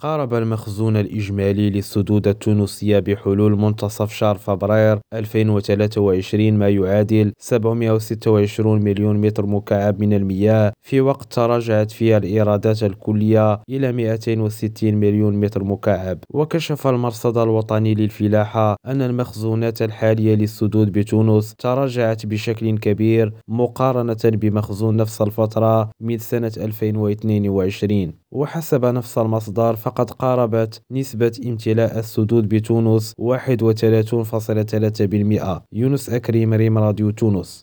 قارب المخزون الإجمالي للسدود التونسية بحلول منتصف شهر فبراير 2023 ما يعادل 726 مليون متر مكعب من المياه في وقت تراجعت فيه الإيرادات الكلية إلى 260 مليون متر مكعب. وكشف المرصد الوطني للفلاحة أن المخزونات الحالية للسدود بتونس تراجعت بشكل كبير مقارنة بمخزون نفس الفترة من سنة 2022 وحسب نفس المصدر فقد قاربت نسبة امتلاء السدود بتونس 31.3% يونس أكريم ريم راديو تونس.